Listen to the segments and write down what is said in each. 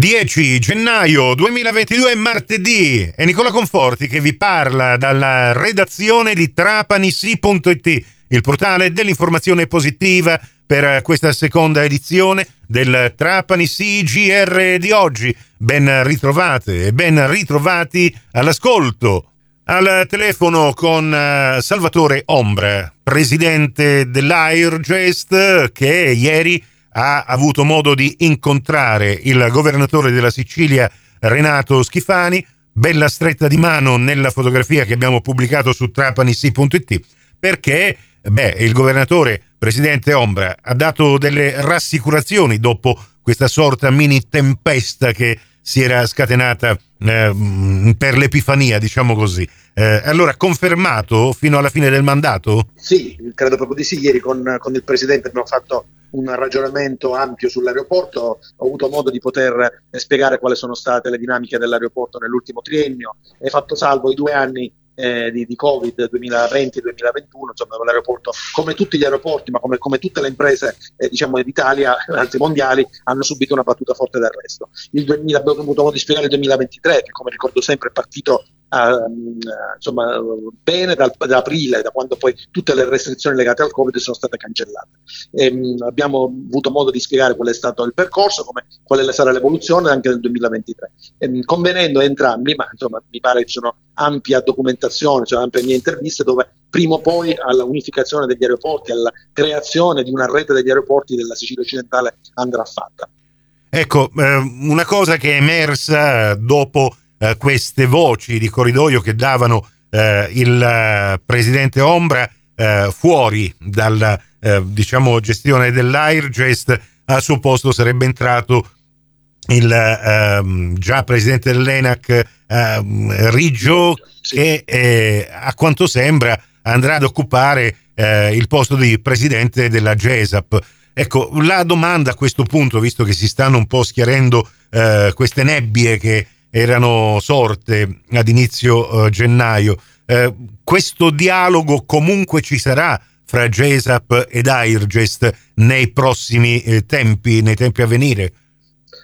10 gennaio 2022 martedì è Nicola Conforti che vi parla dalla redazione di trapanisi.it, il portale dell'informazione positiva per questa seconda edizione del Trapani CGR di oggi. Ben ritrovate e ben ritrovati all'ascolto. Al telefono con eh, Salvatore Ombra, presidente dell'Airgest, che ieri ha avuto modo di incontrare il governatore della Sicilia Renato Schifani, bella stretta di mano nella fotografia che abbiamo pubblicato su trapanisi.it, perché beh, il governatore, presidente Ombra, ha dato delle rassicurazioni dopo questa sorta mini tempesta che si era scatenata eh, per l'Epifania, diciamo così. Eh, allora, confermato fino alla fine del mandato? Sì, credo proprio di sì. Ieri con, con il Presidente abbiamo fatto un ragionamento ampio sull'aeroporto, ho avuto modo di poter spiegare quali sono state le dinamiche dell'aeroporto nell'ultimo triennio. E fatto salvo i due anni eh, di, di, Covid 2020-2021, insomma l'aeroporto, come tutti gli aeroporti, ma come, come tutte le imprese eh, diciamo d'Italia, anzi mondiali, hanno subito una battuta forte d'arresto. Il 2000, abbiamo avuto modo di spiegare il 2023, che come ricordo sempre è partito Uh, insomma, bene dal, da aprile, da quando poi tutte le restrizioni legate al Covid sono state cancellate. E, um, abbiamo avuto modo di spiegare qual è stato il percorso, come, quale sarà l'evoluzione anche nel 2023. E, um, convenendo entrambi, ma insomma, mi pare che ci sono ampia documentazione, cioè ampie mie interviste dove prima o poi alla unificazione degli aeroporti, alla creazione di una rete degli aeroporti della Sicilia occidentale andrà fatta. Ecco, eh, una cosa che è emersa dopo eh, queste voci di corridoio che davano eh, il eh, presidente Ombra eh, fuori dalla eh, diciamo, gestione dell'Airgest, al suo posto sarebbe entrato il ehm, già presidente dell'ENAC ehm, Riggio che a quanto sembra andrà ad occupare il posto di presidente della GESAP. Ecco, la domanda a questo punto, visto che si stanno un po' schiarendo eh, queste nebbie che erano sorte ad inizio eh, gennaio. Eh, questo dialogo comunque ci sarà fra GESAP ed AIRGEST nei prossimi eh, tempi, nei tempi a venire?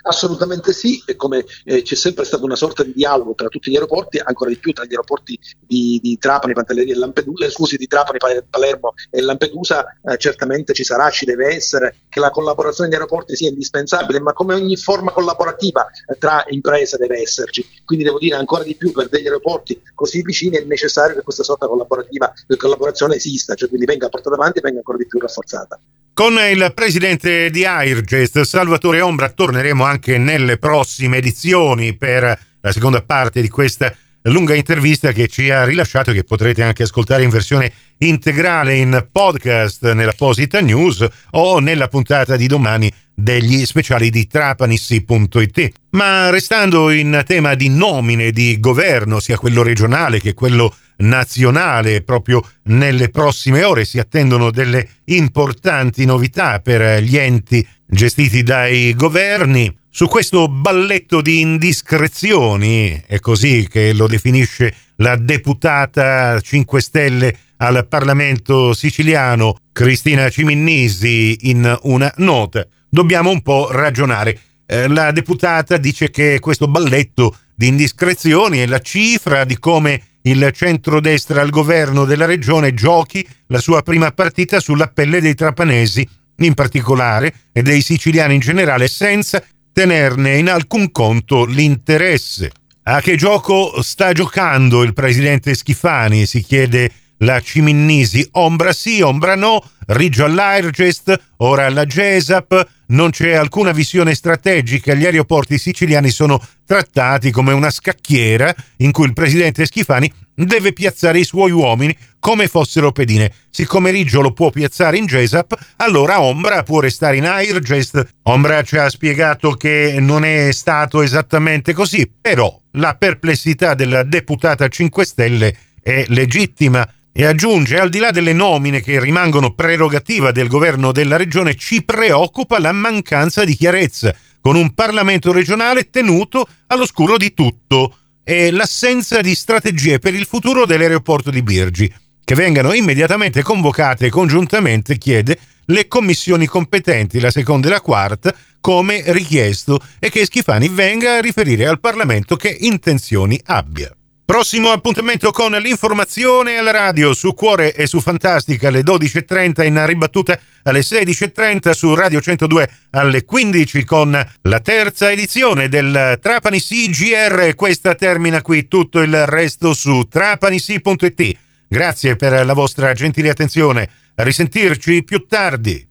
Assolutamente sì, e come eh, c'è sempre stata una sorta di dialogo tra tutti gli aeroporti, ancora di più tra gli aeroporti di, di Trapani, Pantelleria e Lampedusa, scusi, di Trapani, Palermo e Lampedusa, eh, certamente ci sarà, ci deve essere, che la collaborazione degli aeroporti sia indispensabile, ma come ogni forma collaborativa eh, tra imprese deve esserci. Quindi devo dire ancora di più per degli aeroporti così vicini è necessario che questa sorta collaborativa, collaborazione esista, cioè quindi venga portata avanti e venga ancora di più rafforzata. Con il presidente di Airgest, Salvatore Ombra, torneremo anche nelle prossime edizioni per la seconda parte di questa lunga intervista che ci ha rilasciato e che potrete anche ascoltare in versione integrale in podcast nella Posita News o nella puntata di domani degli speciali di trapanissi.it. Ma restando in tema di nomine di governo, sia quello regionale che quello nazionale. Proprio nelle prossime ore si attendono delle importanti novità per gli enti gestiti dai governi. Su questo balletto di indiscrezioni, è così che lo definisce la deputata 5 Stelle al Parlamento siciliano Cristina Ciminnisi in una nota, dobbiamo un po' ragionare. Eh, la deputata dice che questo balletto di indiscrezioni è la cifra di come il centrodestra al governo della regione giochi la sua prima partita sulla pelle dei trapanesi, in particolare, e dei siciliani in generale, senza tenerne in alcun conto l'interesse. A che gioco sta giocando il presidente Schifani? si chiede la Ciminnisi. Ombra sì, ombra no, Riggio all'Airgest, ora alla GESAP, non c'è alcuna visione strategica, gli aeroporti siciliani sono trattati come una scacchiera in cui il presidente Schifani deve piazzare i suoi uomini come fossero pedine. Siccome Riggio lo può piazzare in GESAP, allora Ombra può restare in Airgest. Ombra ci ha spiegato che non è stato esattamente così, però la perplessità della deputata 5 Stelle è legittima e aggiunge al di là delle nomine che rimangono prerogativa del governo della regione ci preoccupa la mancanza di chiarezza con un Parlamento regionale tenuto all'oscuro di tutto e l'assenza di strategie per il futuro dell'aeroporto di Birgi che vengano immediatamente convocate congiuntamente chiede le commissioni competenti, la seconda e la quarta, come richiesto e che Schifani venga a riferire al Parlamento che intenzioni abbia. Prossimo appuntamento con l'informazione alla radio su Cuore e su Fantastica alle 12.30 in ribattuta alle 16.30 su Radio 102 alle 15 con la terza edizione del Trapani CGR. Questa termina qui tutto il resto su trapanisi.it. Grazie per la vostra gentile attenzione. A risentirci più tardi.